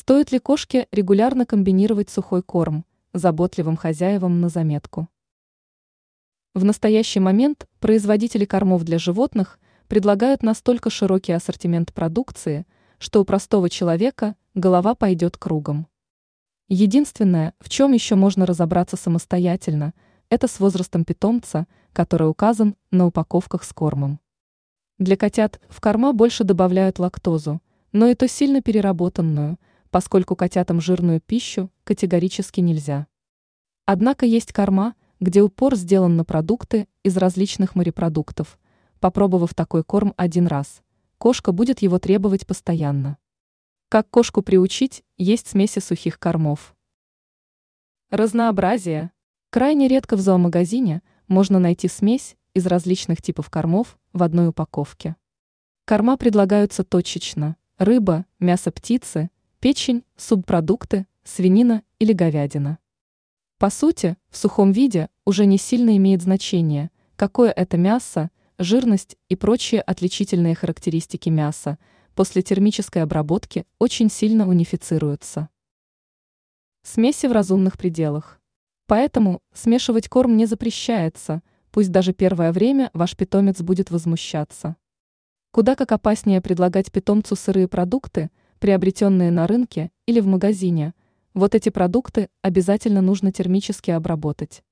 Стоит ли кошке регулярно комбинировать сухой корм, заботливым хозяевам на заметку? В настоящий момент производители кормов для животных предлагают настолько широкий ассортимент продукции, что у простого человека голова пойдет кругом. Единственное, в чем еще можно разобраться самостоятельно, это с возрастом питомца, который указан на упаковках с кормом. Для котят в корма больше добавляют лактозу, но и то сильно переработанную – поскольку котятам жирную пищу категорически нельзя. Однако есть корма, где упор сделан на продукты из различных морепродуктов. Попробовав такой корм один раз, кошка будет его требовать постоянно. Как кошку приучить есть смеси сухих кормов? Разнообразие. Крайне редко в зоомагазине можно найти смесь из различных типов кормов в одной упаковке. Корма предлагаются точечно – рыба, мясо птицы, печень, субпродукты, свинина или говядина. По сути, в сухом виде уже не сильно имеет значение, какое это мясо, жирность и прочие отличительные характеристики мяса после термической обработки очень сильно унифицируются. Смеси в разумных пределах. Поэтому смешивать корм не запрещается, пусть даже первое время ваш питомец будет возмущаться. Куда как опаснее предлагать питомцу сырые продукты – приобретенные на рынке или в магазине, вот эти продукты обязательно нужно термически обработать.